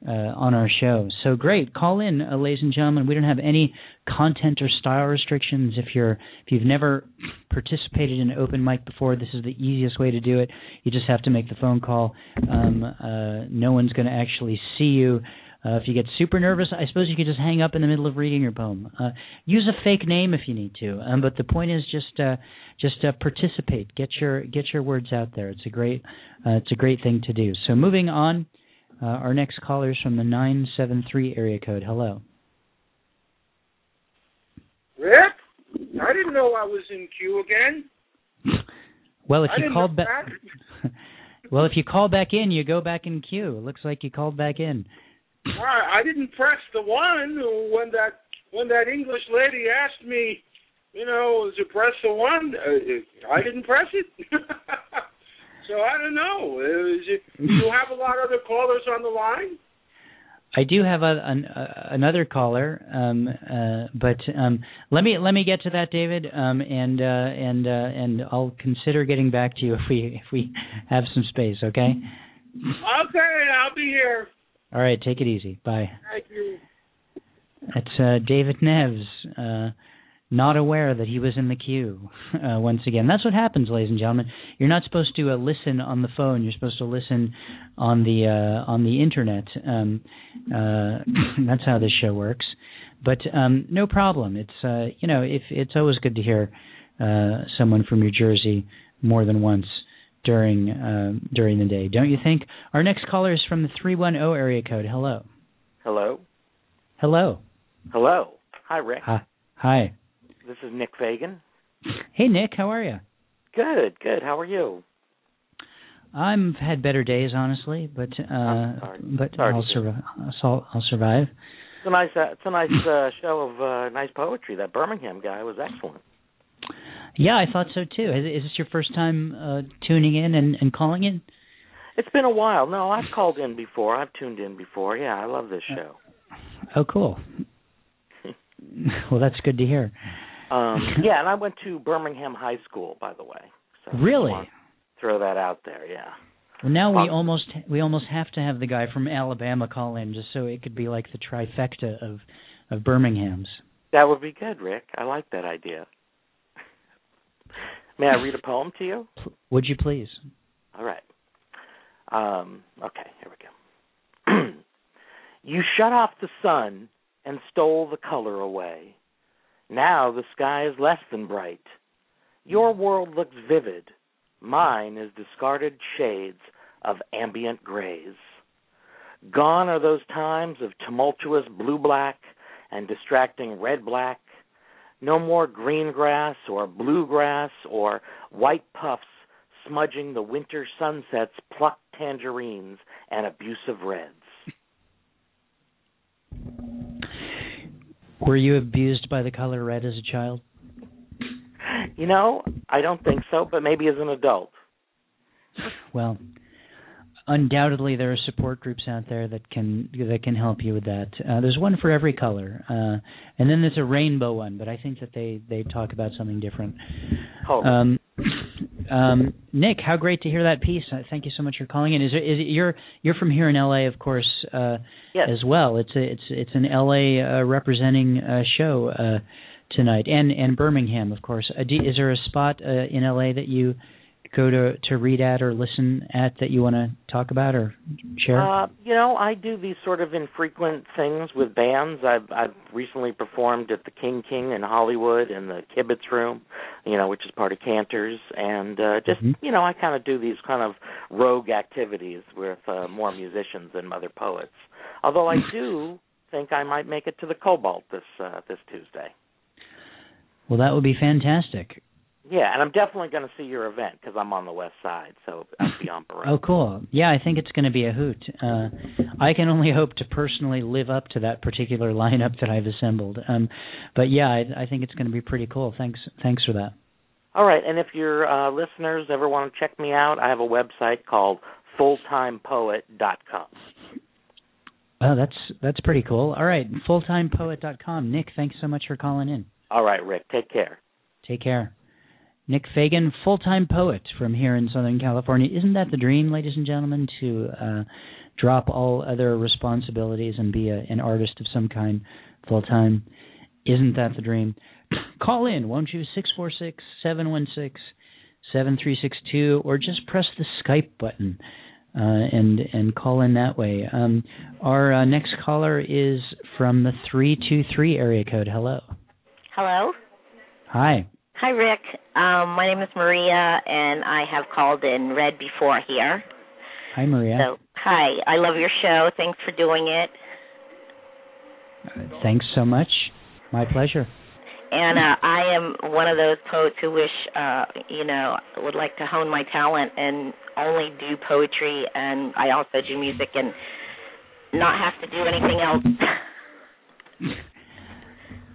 S2: uh, on our show. So great, call in, uh, ladies and gentlemen. We don't have any content or style restrictions. If you're if you've never participated in open mic before, this is the easiest way to do it. You just have to make the phone call. Um, uh, no one's going to actually see you. Uh, if you get super nervous, I suppose you could just hang up in the middle of reading your poem. Uh, use a fake name if you need to, um, but the point is just uh, just uh, participate. Get your get your words out there. It's a great uh, it's a great thing to do. So moving on, uh, our next caller is from the nine seven three area code. Hello.
S1: Rick, I didn't know I was in queue again.
S2: Well, if
S1: I
S2: you
S1: didn't
S2: call
S1: know
S2: back, well, if you call back in, you go back in queue. It looks like you called back in.
S1: I, I didn't press the one when that when that English lady asked me, you know, to press the one. Uh, I didn't press it. so I don't know. It, do you have a lot of other callers on the line?
S2: I do have a, an, a, another caller, um, uh, but um, let me let me get to that, David, um, and uh, and uh, and I'll consider getting back to you if we if we have some space. Okay.
S1: Okay, I'll be here.
S2: All right. Take it easy. Bye.
S1: Thank you.
S2: It's uh, David Neves, uh, not aware that he was in the queue uh, once again. That's what happens, ladies and gentlemen. You're not supposed to uh, listen on the phone. You're supposed to listen on the uh, on the internet. Um, uh, that's how this show works. But um, no problem. It's uh, you know, if it's always good to hear uh, someone from New Jersey more than once during uh, during the day, don't you think? Our next caller is from the three one zero area code. Hello.
S8: Hello.
S2: Hello.
S8: Hello. Hi, Rick.
S2: Hi. Hi.
S8: This is Nick Fagan.
S2: Hey Nick, how are you?
S8: Good, good. How are you?
S2: I'm had better days, honestly, but uh,
S8: sorry.
S2: but
S8: Sorry
S2: I'll survive. I'll, I'll survive.
S8: It's a nice, uh, it's a nice uh, show of uh, nice poetry. That Birmingham guy was excellent.
S2: Yeah, I thought so too. Is, is this your first time uh, tuning in and, and calling in?
S8: It's been a while. No, I've called in before. I've tuned in before. Yeah, I love this show.
S2: Oh, cool. well, that's good to hear.
S8: Um, yeah, and I went to Birmingham High School, by the way. So
S2: Really?
S8: I want to Throw that out there. Yeah.
S2: Well, now we
S8: Um,
S2: almost we almost have to have the guy from Alabama call in, just so it could be like the trifecta of of Birmingham's.
S8: That would be good, Rick. I like that idea. May I read a poem to you?
S2: Would you please?
S8: All right. Um, okay, here we go. you shut off the sun and stole the color away. Now the sky is less than bright. Your world looks vivid. Mine is discarded shades of ambient grays. Gone are those times of tumultuous blue black and distracting red black. No more green grass or blue grass or white puffs smudging the winter sunset's plucked tangerines and abusive reds.
S2: Were you abused by the color red as a child?
S8: You know, I don't think so, but maybe as an adult.
S2: Well, undoubtedly there are support groups out there that can that can help you with that. Uh, there's one for every color, uh, and then there's a rainbow one, but I think that they they talk about something different.
S8: Oh,
S2: Um, um, Nick, how great to hear that piece. Uh, thank you so much for calling in. Is, it, is it, you're you're from here in LA, of course, uh,
S8: yes.
S2: as well. It's a, it's it's an LA uh, representing uh, show uh, tonight, and and Birmingham, of course. Uh, is there a spot uh, in LA that you go to to read at or listen at that you want to talk about or share?
S8: Uh, you know, I do these sort of infrequent things with bands. I've I've recently performed at the King King in Hollywood in the Kibitz Room, you know, which is part of Canter's, and uh, just
S2: Mhm.
S8: you know, I kind of do these kind of rogue activities with uh, more musicians than other poets. Although I do think I might make it to the Cobalt this uh, this Tuesday.
S2: well, that would be fantastic.
S8: Yeah, and I'm definitely going to see your event because I'm on the west side, so I'll be on parade.
S2: Oh, cool. Yeah, I think it's going to be a hoot. Uh, I can only hope to personally live up to that particular lineup that I've assembled. Um, but yeah, I, I think it's going to be pretty cool. Thanks, thanks for that.
S8: All right, and if your uh, listeners ever want to check me out, I have a website called fulltimepoet.com.
S2: Oh, that's that's pretty cool. All right, fulltimepoet.com. Nick, thanks so much for calling in.
S8: All right, Rick, take care.
S2: Take care. Nick Fagan, full-time poet from here in Southern California. Isn't that the dream, ladies and gentlemen, to uh, drop all other responsibilities and be a, an artist of some kind full time. Isn't that the dream? Call in, won't you? Six four six seven one six seven three six two, or just press the Skype button uh, and and call in that way. Um, our uh, next caller is from the three two three area code. Hello.
S9: Hello.
S2: Hi.
S9: Hi, Rick. Um, my name is Maria, and I have called in read before here.
S2: Hi, Maria.
S9: So, hi. I love your show. Thanks for doing it.
S2: Uh, thanks so much. My pleasure.
S9: And uh, I am one of those poets who wish, uh, you know, would like to hone my talent and only do poetry, and I also do music and not have to do anything else.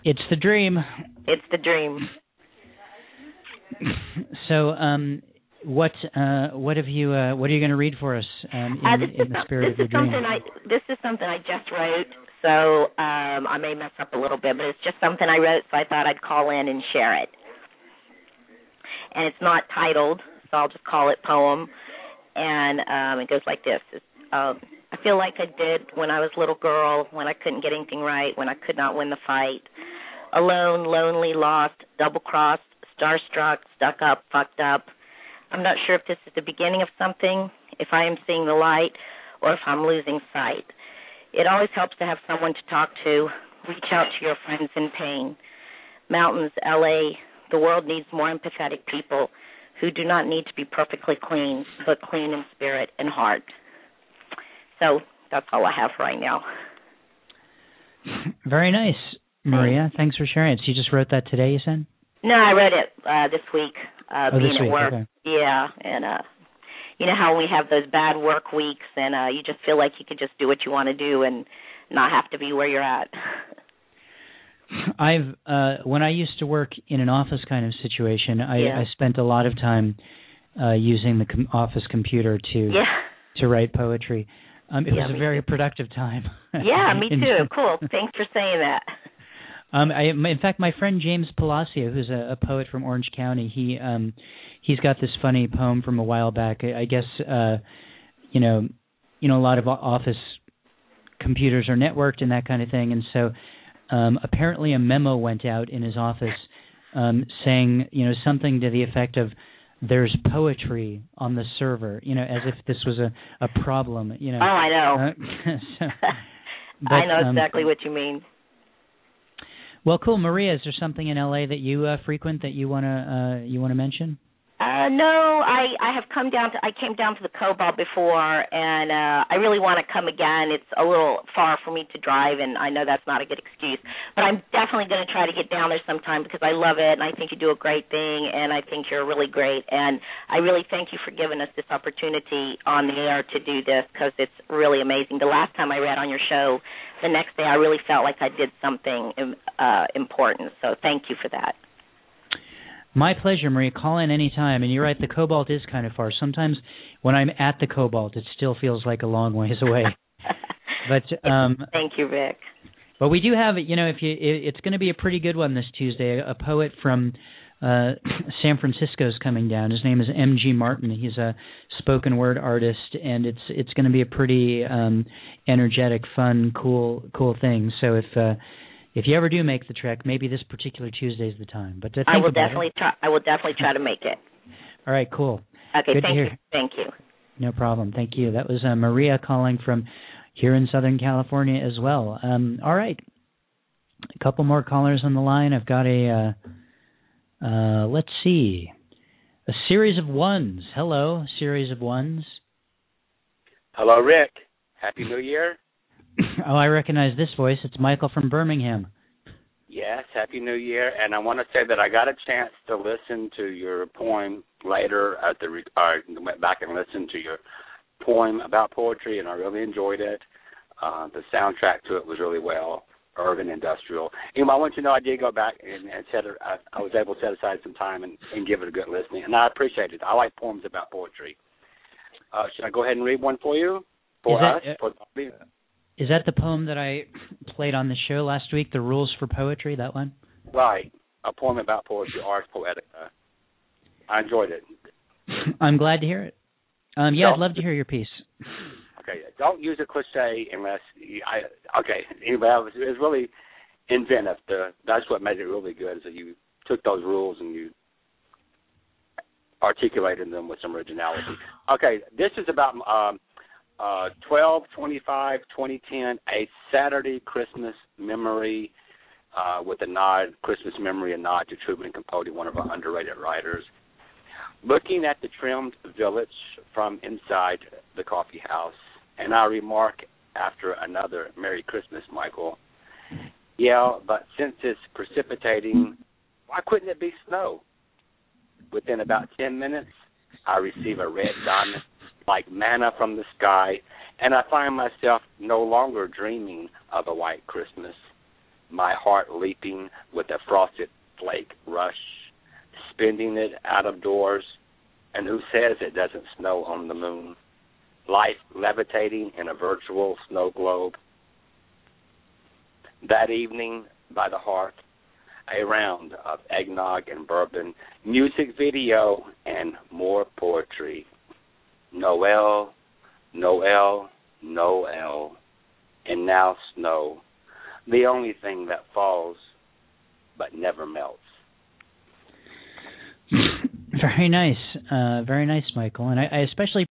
S2: it's the dream.
S9: It's the dream.
S2: So, um, what uh, what have you uh, what are you going to read for us um, in,
S9: uh, this
S2: in the spirit
S9: this
S2: of your
S9: is
S2: dream?
S9: something I this is something I just wrote, so um, I may mess up a little bit, but it's just something I wrote, so I thought I'd call in and share it. And it's not titled, so I'll just call it poem. And um, it goes like this: it's, um, I feel like I did when I was a little girl, when I couldn't get anything right, when I could not win the fight, alone, lonely, lost, double crossed, starstruck, stuck up, fucked up. I'm not sure if this is the beginning of something, if I am seeing the light, or if I'm losing sight. It always helps to have someone to talk to. Reach out to your friends in pain. Mountains, LA, the world needs more empathetic people who do not need to be perfectly clean, but clean in spirit and heart. So that's all I have right now.
S2: Very nice, Maria. Thanks for sharing it. So you just wrote that today, you said?
S9: No, I read it uh this week, uh
S2: Oh,
S9: being
S2: this
S9: at
S2: week,
S9: work.
S2: okay.
S9: Yeah, and uh you know how we have those bad work weeks and uh you just feel like you could just do what you want to do and not have to be where you're at.
S2: I've uh when I used to work in an office kind of situation, I,
S9: Yeah.
S2: I spent a lot of time uh using the com- office computer to
S9: Yeah.
S2: to write poetry. Um it
S9: Yeah,
S2: was a very productive time.
S9: Yeah, me too. Cool. Thanks for saying that.
S2: Um, I, in fact, my friend James Palacio, who's a, a poet from Orange County, he um, he's got this funny poem from a while back. I, I guess uh, you know, you know, a lot of office computers are networked and that kind of thing, and so um, apparently a memo went out in his office um, saying, you know, something to the effect of. There's poetry on the server, you know, as if this was a a problem, you know.
S9: Oh, I know.
S2: Uh, so,
S9: I
S2: but,
S9: know
S2: um,
S9: exactly what you mean.
S2: Well, cool, Maria. Is there something in LA that you uh, frequent that you wanna uh, you wanna mention?
S9: Uh no, I I have come down to I came down to the Cobalt before and uh I really want to come again. It's a little far for me to drive and I know that's not a good excuse, but I'm definitely going to try to get down there sometime because I love it and I think you do a great thing and I think you're really great and I really thank you for giving us this opportunity on the air to do this because it's really amazing. The last time I read on your show, the next day I really felt like I did something uh important. So thank you for that.
S2: My pleasure, Maria. Call in any time. And you're right, the Cobalt is kind of far. Sometimes when I'm at the Cobalt, it still feels like a long ways away. but um,
S9: Thank you, Rick.
S2: but we do have, you know, if you, it, it's going to be a pretty good one this Tuesday. A, a poet from uh, San Francisco is coming down. His name is M.G. Martin. He's a spoken word artist, and it's it's going to be a pretty um, energetic, fun, cool, cool thing. So if uh, if you ever do make the trek, maybe this particular Tuesday is the time. But uh,
S9: I will
S2: about it.
S9: definitely try. I will definitely try to make it.
S2: All right, cool.
S9: Okay,
S2: Good
S9: thank you. Thank you.
S2: No problem. Thank you. That was uh, Maria calling from here in Southern California as well. Um, all right. A couple more callers on the line. I've got a, uh, uh, let's see, a series of ones. Hello, series of ones.
S10: Hello, Rick. Happy New Year.
S2: oh, I recognize this voice. It's Michael from Birmingham.
S10: Yes, Happy New Year. And I want to say that I got a chance to listen to your poem later at the re- I went back and listened to your poem about poetry, and I really enjoyed it. Uh, the soundtrack to it was really well, urban, industrial. Anyway, I want you to know I did go back and, and set. it, I, I was able to set aside some time and, and give it a good listening, and I appreciate it. I like poems about poetry. Uh, should I go ahead and read one for you? For
S2: Is
S10: us?
S2: that-
S10: for
S2: Is that the poem that I played on the show last week, The Rules for Poetry, that one?
S10: Right. A poem about poetry, Ars Poetica. I enjoyed it.
S2: I'm glad to hear it. Um, yeah,
S10: So-
S2: I'd love to hear your piece.
S10: Okay, don't use a cliche unless I. Okay, anyway, it was, it was really inventive. The, that's what made it really good. Is that you took those rules and you articulated them with some originality. Okay, this is about um, uh, 12, 25, 2010, a Saturday Christmas memory uh, with a nod, Christmas memory, a nod to Truman Capote, one of our underrated writers. Looking at the trimmed village from inside the coffee house, and I remark after another Merry Christmas, Michael. Yeah, but since it's precipitating, why couldn't it be snow? Within about 10 minutes, I receive a red diamond like manna from the sky, and I find myself no longer dreaming of a white Christmas, my heart leaping with a frosted flake rush, spending it out of doors, and who says it doesn't snow on the moon? Life levitating in a virtual snow globe. That evening, by the hearth, a round of eggnog and bourbon, music video, and more poetry. Noel, Noel, Noel, and now snow, the only thing that falls but never melts.
S2: Very nice, uh, very nice, Michael, and I, I especially.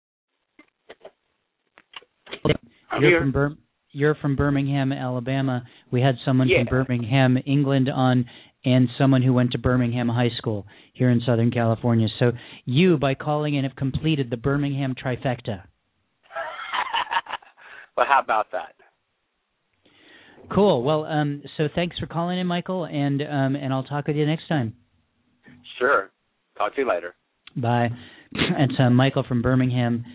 S10: I'm
S2: you're
S10: here.
S2: from Bir- you're from Birmingham, Alabama. We had someone
S10: Yeah.
S2: from Birmingham, England on and someone who went to Birmingham High School here in Southern California. So you by calling in have completed the Birmingham trifecta.
S10: well, how about that?
S2: Cool. Well, um so thanks for calling in Michael and um and I'll talk with you next time.
S10: Sure. Talk to you later.
S2: Bye. It's uh, Michael from Birmingham,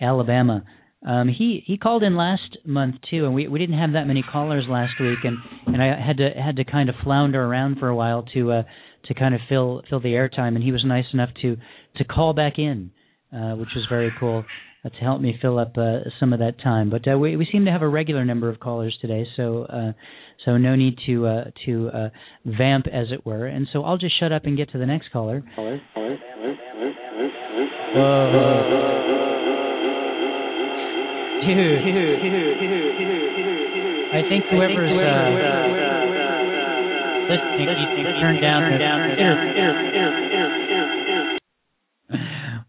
S2: Alabama. Um, he he called in last month too, and we we didn't have that many callers last week, and and I had to had to kind of flounder around for a while to uh to kind of fill fill the airtime, and he was nice enough to to call back in, uh, which was very cool uh, to help me fill up uh, some of that time. But uh, we we seem to have a regular number of callers today, so uh, so no need to uh, to uh, vamp as it were, and so I'll just shut up and get to the next caller. Dude, I think whoever's uh, listening needs to turn down the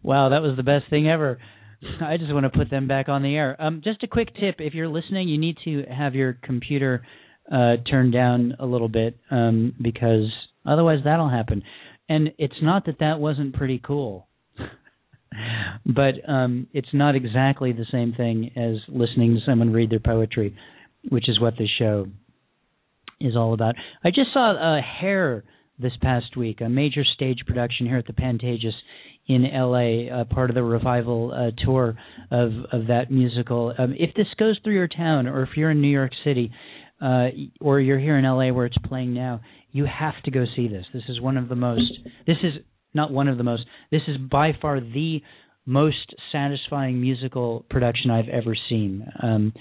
S2: Wow, that was the best thing ever. I just want to put them back on the air. Um, just a quick tip: if you're listening, you need to have your computer uh, turned down a little bit um, because otherwise that'll happen. And it's not that that wasn't pretty cool but um, it's not exactly the same thing as listening to someone read their poetry, which is what this show is all about. I just saw uh, Hair this past week, a major stage production here at the Pantages in LA, uh, part of the revival uh, tour of of that musical. Um, if this goes through your town, or if you're in New York City, uh, or you're here in LA where it's playing now, you have to go see this. This is one of the most. This is not one of the most. This is by far the most satisfying musical production I've ever seen. Um,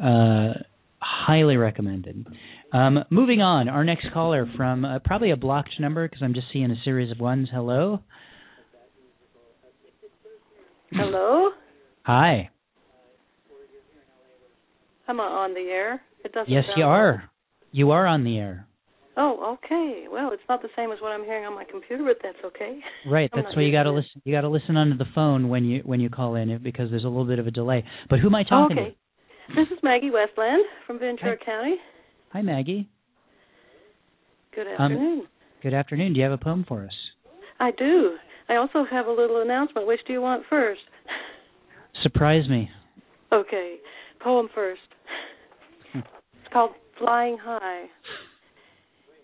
S2: uh, highly recommended. Um, moving on, our next caller from uh, probably a blocked number because I'm just seeing a series of ones. Hello.
S11: Hello?
S2: Hi.
S11: I'm I on the air? It doesn't
S2: Yes, you are. You are on the air.
S11: Oh, okay. Well, it's not the same as what I'm hearing on my computer, but that's okay.
S2: Right.
S11: I'm
S2: That's why you got to
S11: to
S2: listen. You got to listen onto the phone when you when you call in because there's a little bit of a delay. But who am I talking to?
S11: okay. This is Maggie Westland from Ventura County.
S2: Hi, Maggie.
S11: Good afternoon.
S2: Um,
S11: afternoon.
S2: Good afternoon. Do you have a poem for us?
S11: I do. I also have a little announcement. Which do you want first?
S2: Surprise me.
S11: Okay. Poem first.
S2: Hmm.
S11: It's called Flying High.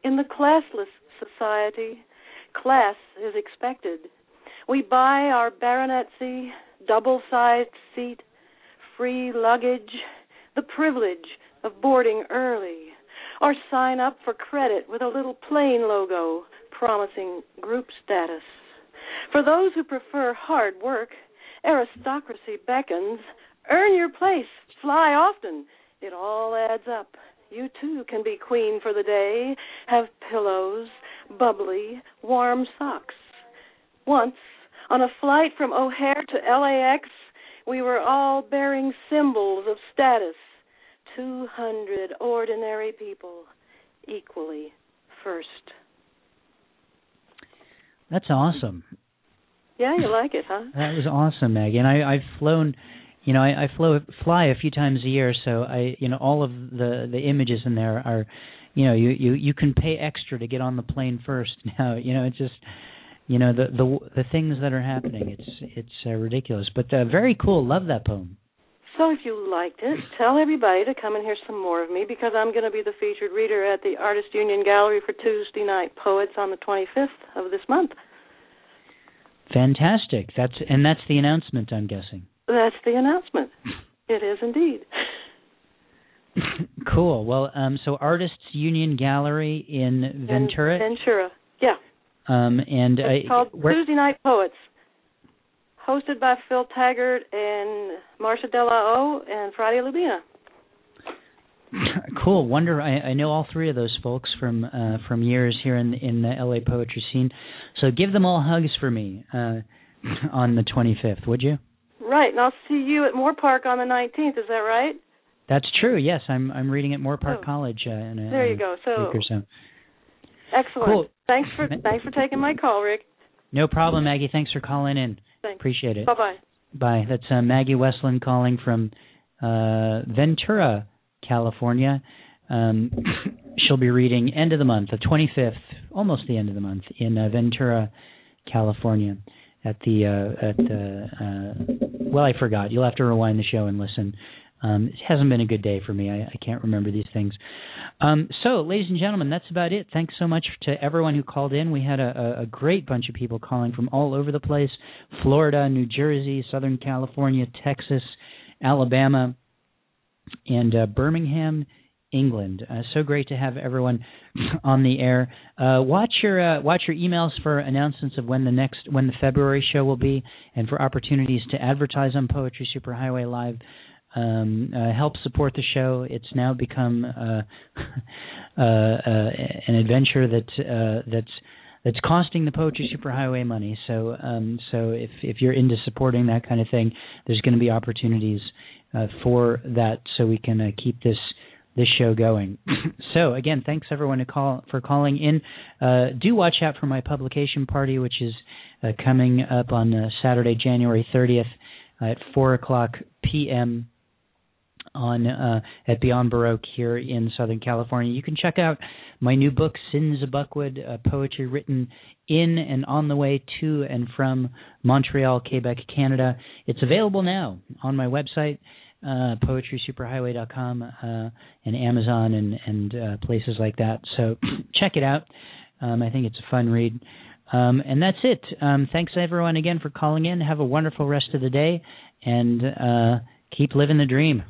S11: In the classless society, class is expected. We buy our baronetcy, double sized seat, free luggage, the privilege of boarding early, or sign up for credit with a little plane logo promising group status. For those who prefer hard work, aristocracy beckons. Earn your place, fly often. It all adds up. You too can be queen for the day, have pillows, bubbly, warm socks. Once, on a flight from O'Hare to LAX, we were all bearing symbols of status. 200 ordinary people, equally first.
S2: That's awesome.
S11: Yeah, you like it, huh?
S2: That was awesome, Maggie. And I, I've flown, you know, I, I flow fly a few times a year, so I, you know, all of the the images in there are, you know, you you you can pay extra to get on the plane first. Now, you know, it's just, you know, the the the things that are happening. It's it's uh, ridiculous, but uh, very cool. Love that poem.
S11: So if you liked it, tell everybody to come and hear some more of me because I'm going to be the featured reader at the Artist Union Gallery for Tuesday Night Poets on the 25th of this month.
S2: Fantastic. That's and that's the announcement. I'm guessing.
S11: That's the announcement. It is indeed.
S2: cool. Well, um, so Artists Union Gallery in Ventura.
S11: In Ventura. Yeah.
S2: Um, and
S11: it's
S2: uh,
S11: called
S2: where,
S11: Tuesday Night Poets, hosted by Phil Taggart and Marsha De La O and Friday Lubina.
S2: cool. Wonder. I, I know all three of those folks from uh, from years here in in the LA poetry scene. So give them all hugs for me uh, on the 25th, would you?
S11: Right, and I'll see you at Moorpark on the 19th. Is that right?
S2: That's true. Yes, I'm I'm reading at Moorpark
S11: Oh.
S2: College uh, in a,
S11: There you go. So
S2: week or so.
S11: excellent.
S2: Cool.
S11: Thanks for thanks for taking my call, Rick.
S2: No problem, Maggie. Thanks for calling in.
S11: Thanks.
S2: Appreciate it.
S11: Bye bye.
S2: Bye. That's uh, Maggie Westland calling from uh, Ventura, California. Um, she'll be reading end of the month, the 25th, almost the end of the month, in uh, Ventura, California, at the uh, at the uh, well, I forgot. You'll have to rewind the show and listen. Um, it hasn't been a good day for me. I, I can't remember these things. Um, so, ladies and gentlemen, that's about it. Thanks so much to everyone who called in. We had a, a, great bunch of people calling from all over the place Florida, New Jersey, Southern California, Texas, Alabama, and uh, Birmingham, England. Uh, so great to have everyone on the air. Uh, watch your uh, watch your emails for announcements of when the next when the February show will be, and for opportunities to advertise on Poetry Superhighway Live. Um, uh, help support the show. It's now become uh, uh, an adventure that that's that's costing the Poetry Superhighway money. So um, so if if you're into supporting that kind of thing, there's going to be opportunities uh, for that, so we can uh, keep this this show going. so again, thanks everyone to call for calling in. Uh, do watch out for my publication party, which is uh, coming up on uh, Saturday, January 30th at 4 o'clock p.m. on uh, at Beyond Baroque here in Southern California. You can check out my new book, Sinzibuckwud, uh, poetry written in and on the way to and from Montreal, Quebec, Canada. It's available now on my website uh, poetrysuperhighway.com uh, and Amazon and and uh, places like that. So check it out. Um, I think it's a fun read. Um, and that's it. Um, thanks everyone again for calling in. Have a wonderful rest of the day and uh, keep living the dream.